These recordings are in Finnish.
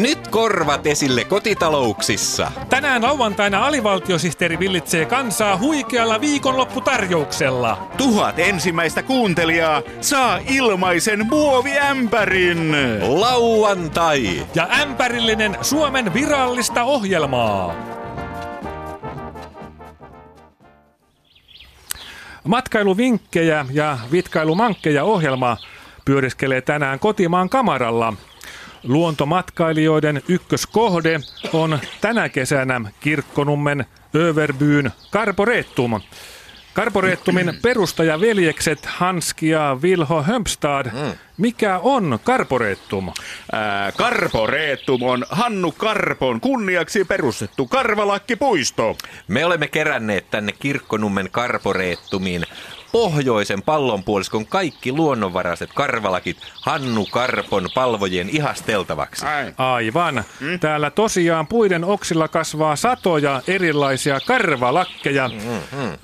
Nyt korvat esille kotitalouksissa. Tänään lauantaina alivaltiosihteeri villitsee kansaa huikealla viikonlopputarjouksella. Tuhat ensimmäistä kuuntelijaa saa ilmaisen muoviämpärin. Lauantai. Ja ämpärillinen Suomen virallista ohjelmaa. Matkailuvinkkejä ja vitkailumankkeja ohjelma pyöriskelee tänään kotimaan kamaralla. Luontomatkailijoiden ykköskohde on tänä kesänä Kirkkonummen Överbyyn Karporeettum. Karporeettumin perustajaveljekset Hanski ja Vilho Hömpstad. Mikä on Karporeettum? Ää, Karporeettum on Hannu Karpon kunniaksi perustettu karvalakkipuisto. Me olemme keränneet tänne Kirkkonummen karporeettumiin pohjoisen pallonpuoliskon kaikki luonnonvaraiset karvalakit Hannu Karpon palvojen ihasteltavaksi. Ai. Aivan. Täällä tosiaan puiden oksilla kasvaa satoja erilaisia karvalakkeja.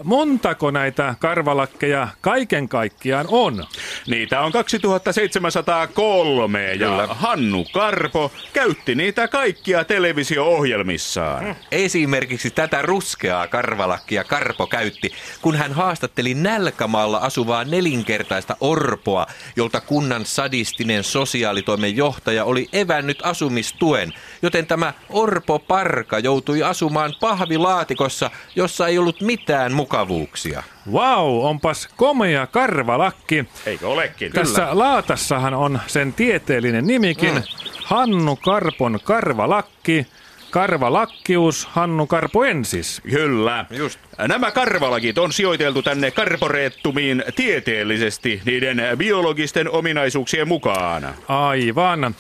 Montako näitä karvalakkeja kaiken kaikkiaan on? Niitä on 2703 ja Kyllä. Hannu Karpo käytti niitä kaikkia televisio-ohjelmissaan. Esimerkiksi tätä ruskeaa karvalakkia Karpo käytti, kun hän haastatteli Nälkämaalla asuvaa nelinkertaista orpoa, jolta kunnan sadistinen sosiaalitoimen johtaja oli evännyt asumistuen, joten tämä orpo Parka joutui asumaan pahvilaatikossa, jossa ei ollut mitään mukavuuksia. Vau, onpas komea karvalakki. Eikö olekin? Tässä laatassahan on sen tieteellinen nimikin. Mm. Hannu Karpon karvalakki. Karvalakkius Hannu Karpoensis. Kyllä. Just. Nämä karvalakit on sijoiteltu tänne karporeettumiin tieteellisesti niiden biologisten ominaisuuksien mukaan. Aivan.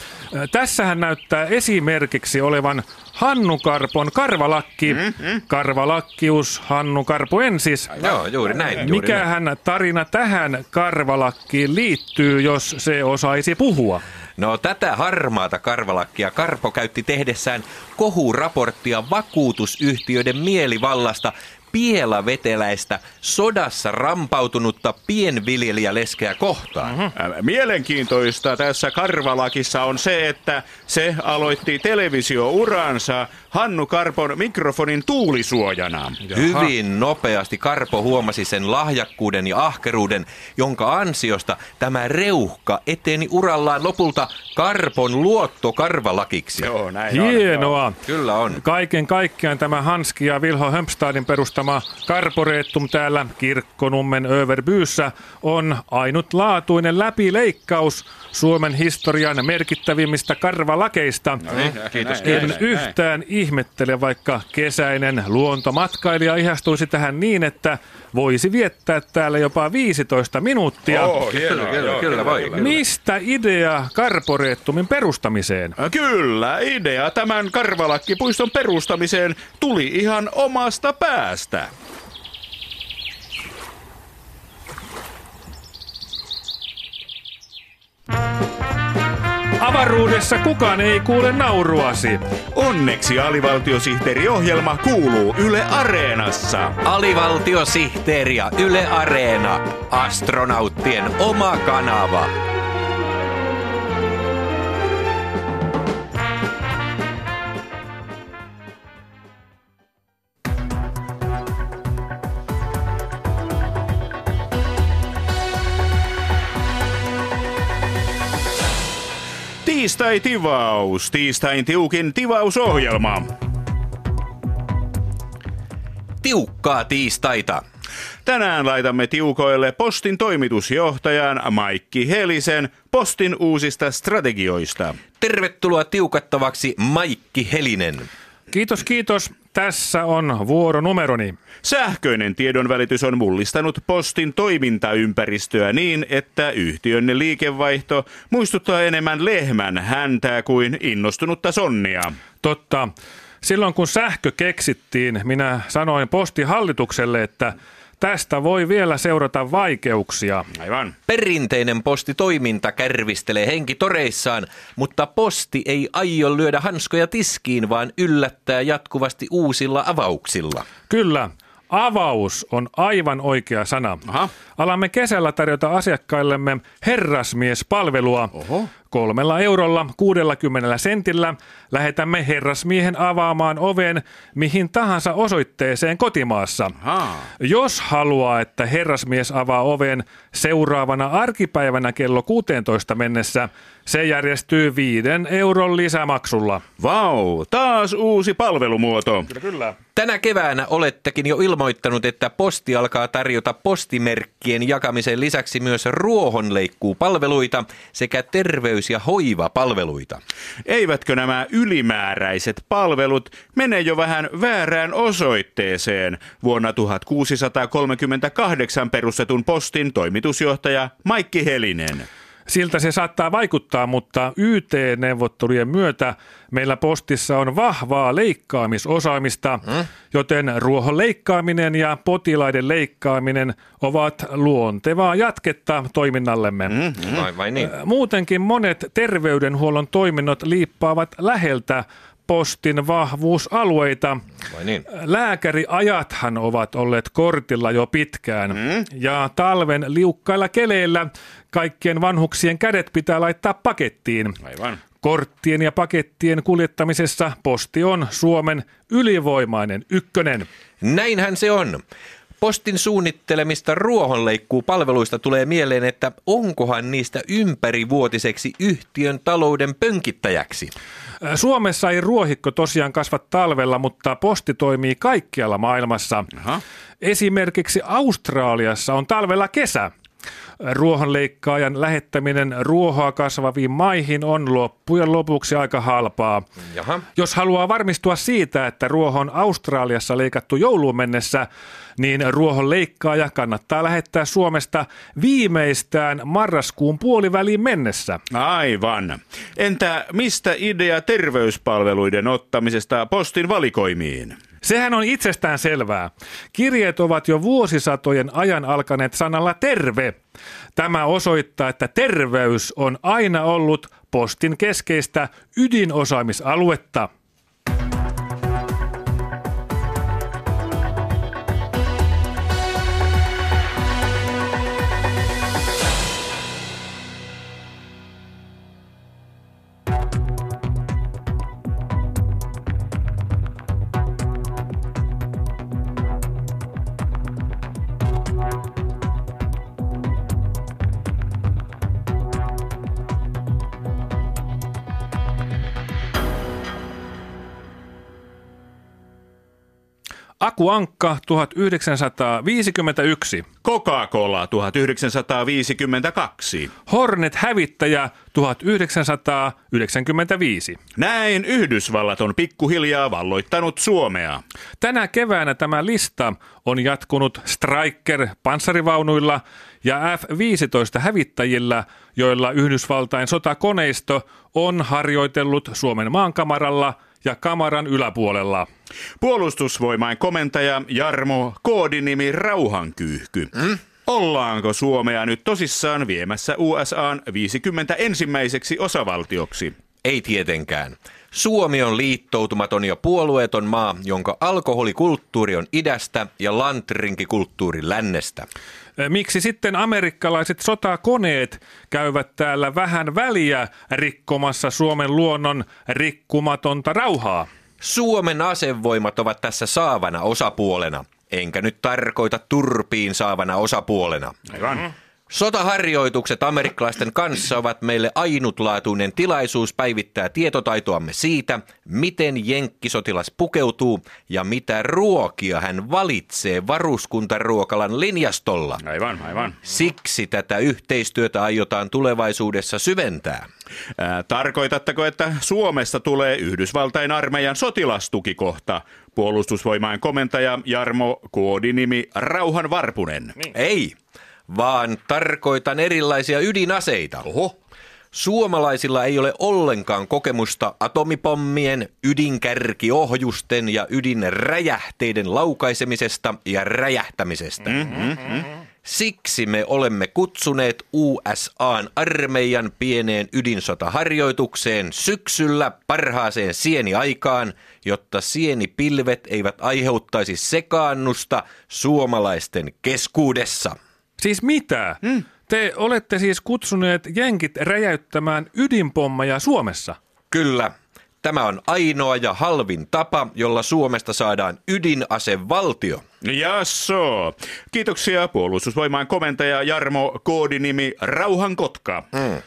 Tässähän näyttää esimerkiksi olevan Hannu Karpon karvalakki. Mm-hmm. Karvalakkius Hannu Karpoensis. Joo, juuri näin. Juuri näin. Mikähän tarina tähän karvalakkiin liittyy, jos se osaisi puhua? No tätä harmaata karvalakkia Karpo käytti tehdessään kohuraporttia vakuutusyhtiöiden mielivallasta pielaveteläistä sodassa rampautunutta pienviljelijäleskeä kohtaan. Mhm. Mm-hmm. Mielenkiintoista tässä karvalakissa on se, että se aloitti televisiouransa Hannu Karpon mikrofonin tuulisuojana. Hyvin nopeasti Karpo huomasi sen lahjakkuuden ja ahkeruuden, jonka ansiosta tämä reuhka eteni urallaan lopulta Karpon luottokarvalakiksi. Joo, näin on. Hienoa. Kyllä on. Kaiken kaikkiaan tämä Hanski ja Vilho Hömpstadin perustama Karporeettum täällä Kirkkonummen Överbyyssä on ainutlaatuinen läpileikkaus Suomen historian merkittävimmistä karvalakeista. Kiitos. En yhtään ihmettele, vaikka kesäinen luontomatkailija ihastuisi tähän niin, että voisi viettää täällä jopa 15 minuuttia. Oo, Kyllä, kyllä, kyllä voi. Kyllä. Mistä idea Karporeettumin perustamiseen? Äh, Kyllä, idea tämän karvalakkipuiston perustamiseen tuli ihan omasta päästä. Avaruudessa kukaan ei kuule nauruasi. Onneksi alivaltiosihteeriohjelma kuuluu Yle Areenassa. Alivaltiosihteeri ja Yle Areena. Astronauttien oma kanava. Tiistai tivaus, tiistain tiukin tivausohjelma. Tiukkaa tiistaita. Tänään laitamme tiukoille Postin toimitusjohtajan Maikki Helisen Postin uusista strategioista. Tervetuloa tiukattavaksi Maikki Helinen. Kiitos, kiitos. Tässä on vuoronumeroni. Sähköinen tiedonvälitys on mullistanut Postin toimintaympäristöä niin, että yhtiönne liikevaihto muistuttaa enemmän lehmän häntää kuin innostunutta sonnia. Totta. Silloin kun sähkö keksittiin, minä sanoin postihallitukselle, että tästä voi vielä seurata vaikeuksia. Aivan. Perinteinen postitoiminta kärvistelee henkitoreissaan, mutta posti ei aio lyödä hanskoja tiskiin, vaan yllättää jatkuvasti uusilla avauksilla. Kyllä, avaus on aivan oikea sana. Aha. Alamme kesällä tarjota asiakkaillemme herrasmiespalvelua. Oho. Kolmella eurolla 60 sentillä lähetämme herrasmiehen avaamaan oven mihin tahansa osoitteeseen kotimaassa. Haa. Jos haluaa, että herrasmies avaa oven seuraavana arkipäivänä kello 16 mennessä, se järjestyy viiden euron lisämaksulla. Vau, taas uusi palvelumuoto. Kyllä, kyllä. Tänä keväänä olettekin jo ilmoittanut, että posti alkaa tarjota postimerkkien jakamisen lisäksi myös ruohonleikkuupalveluita sekä terveys- ja hoivapalveluita. Eivätkö nämä ylimääräiset palvelut mene jo vähän väärään osoitteeseen? Vuonna 1638 perustetun postin toimitusjohtaja Maikki Helinen. Siltä se saattaa vaikuttaa, mutta YT-neuvottelujen myötä meillä postissa on vahvaa leikkaamisosaamista, joten ruohon leikkaaminen ja potilaiden leikkaaminen ovat luontevaa jatketta toiminnallemme. Vai, vai niin? Muutenkin monet terveydenhuollon toiminnot liippaavat läheltä postin vahvuusalueita. Vai niin? Lääkäriajathan ovat olleet kortilla jo pitkään. Ja talven liukkailla keleillä kaikkien vanhuksien kädet pitää laittaa pakettiin. Aivan. Korttien ja pakettien kuljettamisessa posti on Suomen ylivoimainen ykkönen. Näinhän se on. Postin suunnittelemista ruohonleikkuupalveluista tulee mieleen, että onkohan niistä ympärivuotiseksi yhtiön talouden pönkittäjäksi. Suomessa ei ruohikko tosiaan kasva talvella, mutta posti toimii kaikkialla maailmassa. Aha. Esimerkiksi Australiassa on talvella kesä. Ruohonleikkaajan lähettäminen ruohoa kasvaviin maihin on loppujen lopuksi aika halpaa. Jaha. Jos haluaa varmistua siitä, että ruoho on Australiassa leikattu jouluun mennessä, niin ruohon leikkaaja kannattaa lähettää Suomesta viimeistään marraskuun puoliväliin mennessä. Aivan. Entä mistä idea terveyspalveluiden ottamisesta postin valikoimiin? Sehän on itsestään selvää. Kirjeet ovat jo vuosisatojen ajan alkaneet sanalla terve. Tämä osoittaa, että terveys on aina ollut postin keskeistä ydinosaamisaluetta. Aku Ankka 1951. Coca-Cola 1952. Hornet-hävittäjä 1995. Näin Yhdysvallat on pikkuhiljaa valloittanut Suomea. Tänä keväänä tämä lista on jatkunut Striker panssarivaunuilla ja F-15 hävittäjillä, joilla Yhdysvaltain sotakoneisto on harjoitellut Suomen maankamaralla ja kamaran yläpuolella. Puolustusvoimain komentaja Jarmo, koodinimi Rauhankyyhky. Mm? Ollaanko Suomea nyt tosissaan viemässä USAn 51. osavaltioksi? Ei tietenkään. Suomi on liittoutumaton ja puolueeton maa, jonka alkoholikulttuuri on idästä ja lantrinkikulttuuri lännestä. Miksi sitten amerikkalaiset sotakoneet käyvät täällä vähän väliä rikkomassa Suomen luonnon rikkumatonta rauhaa? Suomen asevoimat ovat tässä saavana osapuolena, enkä nyt tarkoita turpiin saavana osapuolena. Aivan. Sotaharjoitukset amerikkalaisten kanssa ovat meille ainutlaatuinen tilaisuus päivittää tietotaitoamme siitä, miten jenkkisotilas pukeutuu ja mitä ruokia hän valitsee varuskuntaruokalan linjastolla. Aivan, aivan. Siksi tätä yhteistyötä aiotaan tulevaisuudessa syventää. Ää, tarkoitatteko, että Suomesta tulee Yhdysvaltain armeijan sotilastukikohta? Puolustusvoimain komentaja Jarmo, koodinimi Rauhan Varpunen. Niin. Ei, vaan tarkoitan erilaisia ydinaseita. Oho. Suomalaisilla ei ole ollenkaan kokemusta atomipommien, ydinkärkiohjusten ja ydinräjähteiden laukaisemisesta ja räjähtämisestä. Mm-hmm. Siksi me olemme kutsuneet USAn armeijan pieneen ydinsotaharjoitukseen syksyllä parhaaseen sieniaikaan, jotta sienipilvet eivät aiheuttaisi sekaannusta suomalaisten keskuudessa. Siis mitä? Hmm. Te olette siis kutsuneet jenkit räjäyttämään ydinpommeja Suomessa. Kyllä. Tämä on ainoa ja halvin tapa, jolla Suomesta saadaan ydinasevaltio. Jasso. Kiitoksia puolustusvoimaan komentaja Jarmo, koodinimi Rauhan Kotka. Mm.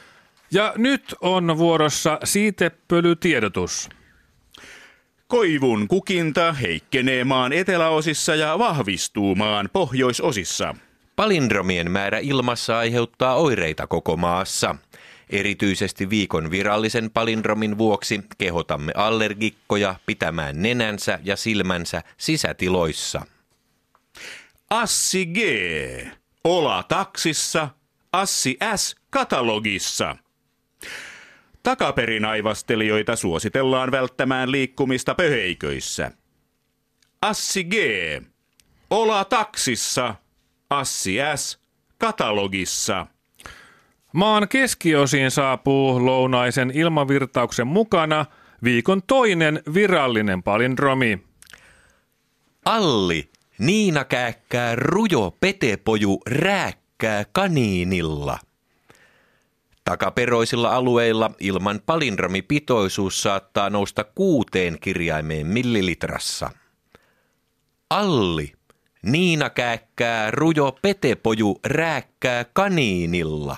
Ja nyt on vuorossa siitepölytiedotus. Koivun kukinta heikkenee maan eteläosissa ja vahvistuu maan pohjoisosissa. Palindromien määrä ilmassa aiheuttaa oireita koko maassa. Erityisesti viikon virallisen palindromin vuoksi kehotamme allergikkoja pitämään nenänsä ja silmänsä sisätiloissa. Assi G. Ola taksissa, Assi S. katalogissa. Takaperin aivastelijoita suositellaan välttämään liikkumista pöheiköissä. Assi G. Ola taksissa, Assi S. katalogissa. Maan keskiosiin saapuu lounaisen ilmavirtauksen mukana viikon toinen virallinen palindromi. Alli, Niina kääkkää rujo petepoju rääkkää kaniinilla. Takaperoisilla alueilla ilman palindromipitoisuus saattaa nousta kuuteen kirjaimeen millilitrassa. Alli, Niina kääkkää rujo petepoju rääkkää kaniinilla.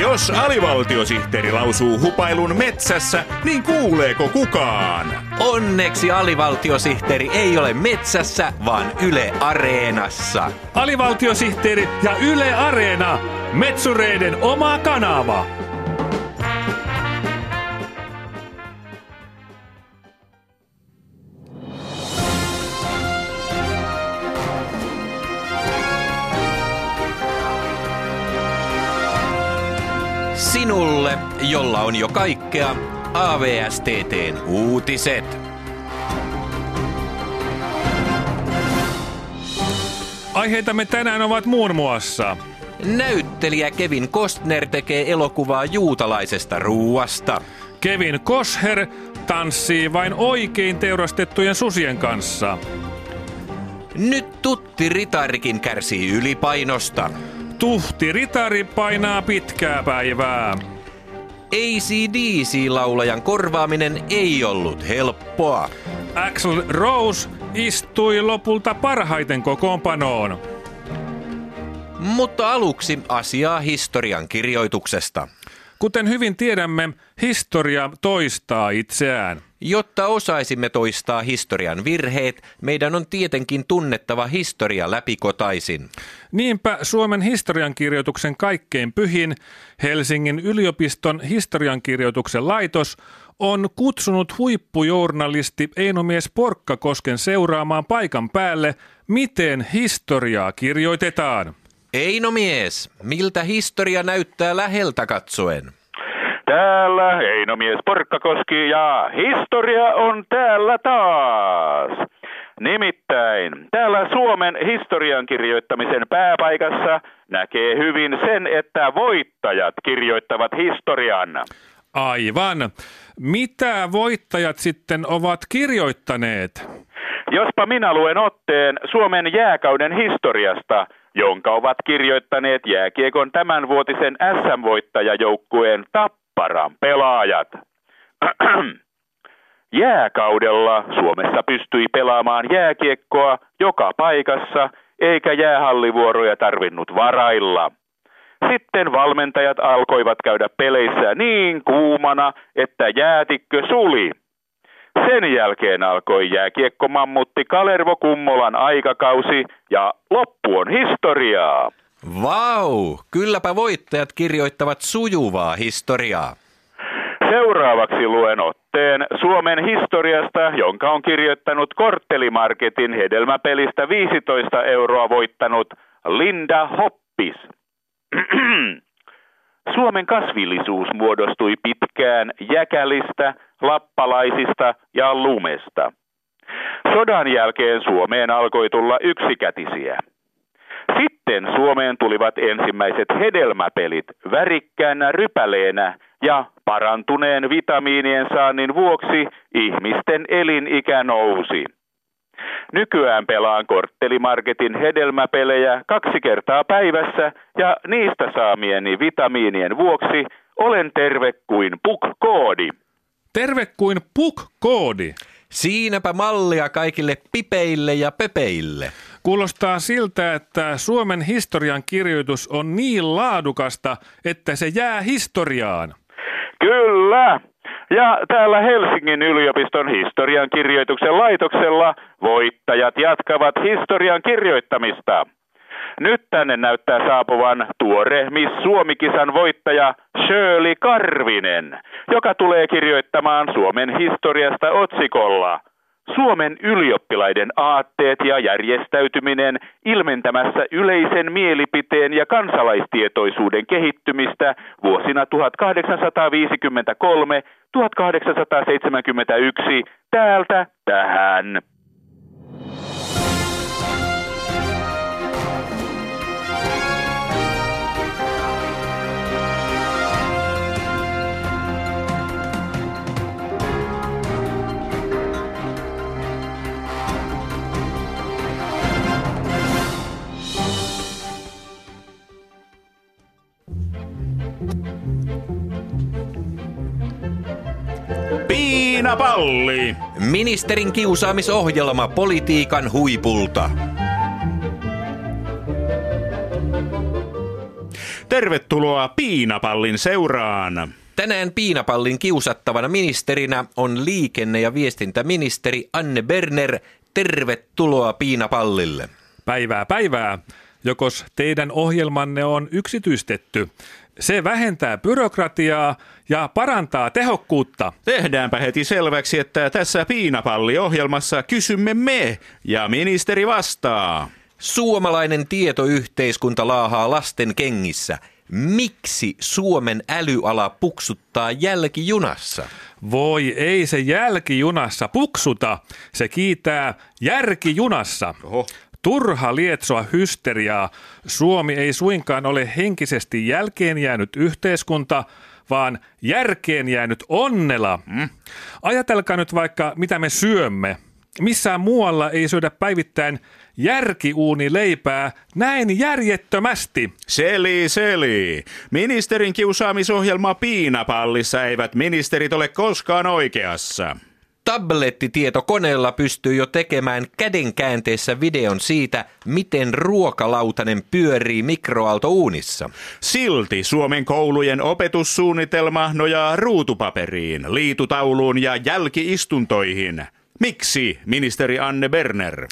Jos alivaltiosihteeri lausuu hupailun metsässä, niin kuuleeko kukaan? Onneksi alivaltiosihteeri ei ole metsässä, vaan Yle Areenassa. Alivaltiosihteeri ja Yle Areena, Metsureiden oma kanava. Sinulle, jolla on jo kaikkea, AVSTTn uutiset. Aiheitamme tänään ovat muun muassa Näyttelijä Kevin Costner tekee elokuvaa juutalaisesta ruuasta. Kevin Kosher tanssii vain oikein teurastettujen susien kanssa. Nyt Tutti Ritarikin kärsii ylipainosta. Tuhti Ritari painaa pitkää päivää. ACDC-laulajan korvaaminen ei ollut helppoa. Axel Rose istui lopulta parhaiten kokoonpanoon. Mutta aluksi asiaa historian kirjoituksesta. Kuten hyvin tiedämme, historia toistaa itseään. Jotta osaisimme toistaa historian virheet, meidän on tietenkin tunnettava historia läpikotaisin. Niinpä Suomen historiankirjoituksen kaikkein pyhin Helsingin yliopiston historiankirjoituksen laitos on kutsunut huippujournalisti Einomies Porkkakosken seuraamaan paikan päälle, miten historiaa kirjoitetaan. Eino mies, miltä historia näyttää läheltä katsoen? Täällä Einomies Porkkakoski ja historia on täällä taas. Nimittäin täällä Suomen historian kirjoittamisen pääpaikassa näkee hyvin sen, että voittajat kirjoittavat historian. Aivan. Mitä voittajat sitten ovat kirjoittaneet? Jospa minä luen otteen Suomen jääkauden historiasta, jonka ovat kirjoittaneet jääkiekon tämänvuotisen SM-voittajajoukkueen Tapparan pelaajat. Jääkaudella Suomessa pystyi pelaamaan jääkiekkoa joka paikassa, eikä jäähallivuoroja tarvinnut varailla. Sitten valmentajat alkoivat käydä peleissä niin kuumana, että jäätikkö suli. Sen jälkeen alkoi jääkiekko mammutti Kalervo Kummolan aikakausi ja loppu on historiaa. Vau, kylläpä voittajat kirjoittavat sujuvaa historiaa. Seuraavaksi luen otteen Suomen historiasta, jonka on kirjoittanut Korttelimarketin hedelmäpelistä 15 euroa voittanut Linda Hoppis. Suomen kasvillisuus muodostui pitkään jäkälistä, lappalaisista ja lumesta. Sodan jälkeen Suomeen alkoi tulla yksikätisiä. Sitten Suomeen tulivat ensimmäiset hedelmäpelit värikkäänä rypäleenä ja parantuneen vitamiinien saannin vuoksi ihmisten elinikä nousi. Nykyään pelaan korttelimarketin hedelmäpelejä kaksi kertaa päivässä ja niistä saamieni vitamiinien vuoksi olen terve kuin puk-koodi. Terve kuin puk-koodi. Siinäpä mallia kaikille pipeille ja pepeille. Kuulostaa siltä, että Suomen historian kirjoitus on niin laadukasta, että se jää historiaan. Kyllä. Ja täällä Helsingin yliopiston historian kirjoituksen laitoksella voittajat jatkavat historian kirjoittamista. Nyt tänne näyttää saapuvan tuore Miss Suomikisan voittaja Shirley Karvinen, joka tulee kirjoittamaan Suomen historiasta otsikolla Suomen ylioppilaiden aatteet ja järjestäytyminen ilmentämässä yleisen mielipiteen ja kansalaistietoisuuden kehittymistä vuosina 1853-1871 täältä tähän. Piinapalli! Ministerin kiusaamisohjelma politiikan huipulta. Tervetuloa Piinapallin seuraan. Tänään piinapallin kiusattavana ministerinä on liikenne- ja viestintäministeri Anne Berner. Tervetuloa piinapallille. Päivää päivää. Jokos teidän ohjelmanne on yksityistetty. Se vähentää byrokratiaa ja parantaa tehokkuutta. Tehdäänpä heti selväksi, että tässä Piinapalli-ohjelmassa kysymme me ja ministeri vastaa. Suomalainen tietoyhteiskunta laahaa lasten kengissä. Miksi Suomen älyala puksuttaa jälkijunassa? Voi ei se jälkijunassa puksuta, se kiitää järkijunassa. Oho. Turha lietsoa hysteriaa. Suomi ei suinkaan ole henkisesti jälkeen jäänyt yhteiskunta, vaan järkeen jäänyt onnela. Mm. Ajatelkaa nyt vaikka, mitä me syömme. Missään muualla ei syödä päivittäin järkiuuni leipää näin järjettömästi. Seli, seli. Ministerin kiusaamisohjelma Piinapallissa eivät ministerit ole koskaan oikeassa. Tablettitietokoneella pystyy jo tekemään kädenkäänteessä videon siitä, miten ruokalautanen pyörii mikroaaltouunissa. Silti Suomen koulujen opetussuunnitelma nojaa ruutupaperiin, liitutauluun ja jälkiistuntoihin. Miksi, ministeri Anne Berner?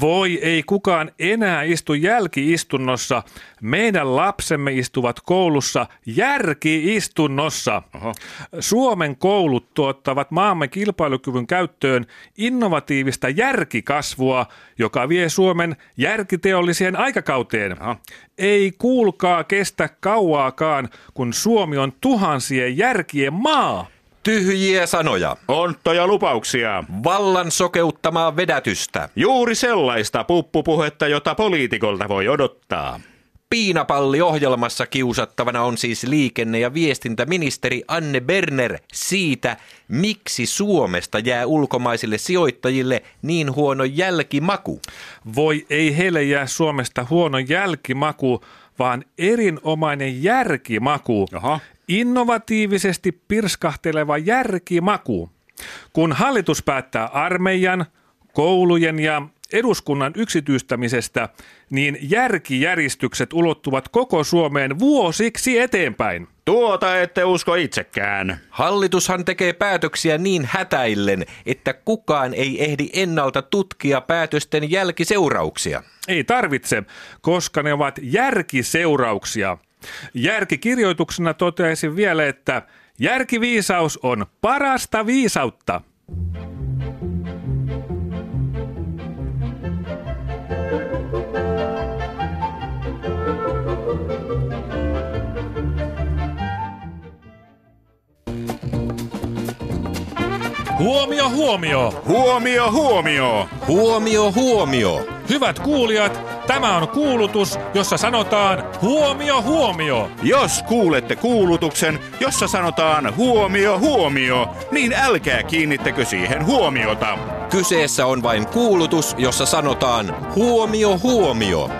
Voi ei kukaan enää istu jälkiistunnossa. Meidän lapsemme istuvat koulussa järkiistunnossa. Oho. Suomen koulut tuottavat maamme kilpailukyvyn käyttöön innovatiivista järkikasvua, joka vie Suomen järkiteolliseen aikakauteen. Aha. Ei kuulkaa kestä kauaakaan, kun Suomi on tuhansien järkien maa. Tyhjiä sanoja. Onttoja lupauksia. Vallan sokeuttamaa vedätystä. Juuri sellaista puppupuhetta, jota poliitikolta voi odottaa. Piinapalli-ohjelmassa kiusattavana on siis liikenne- ja viestintäministeri Anne Berner siitä, miksi Suomesta jää ulkomaisille sijoittajille niin huono jälkimaku. Voi ei heille jää Suomesta huono jälkimaku, vaan erinomainen järkimaku. Jaha. Innovatiivisesti pirskahteleva järkimaku. Kun hallitus päättää armeijan, koulujen ja eduskunnan yksityistämisestä, niin järkijäristykset ulottuvat koko Suomeen vuosiksi eteenpäin. Tuota ette usko itsekään. Hallitushan tekee päätöksiä niin hätäillen, että kukaan ei ehdi ennalta tutkia päätösten jälkiseurauksia. Ei tarvitse, koska ne ovat järkiseurauksia. Järkikirjoituksena toteaisin vielä, että järkiviisaus on parasta viisautta. Huomio, huomio! Huomio, huomio! Huomio, huomio! Hyvät kuulijat, tämä on kuulutus, jossa sanotaan huomio, huomio. Jos kuulette kuulutuksen, jossa sanotaan huomio, huomio, niin älkää kiinnittäkö siihen huomiota. Kyseessä on vain kuulutus, jossa sanotaan huomio huomio.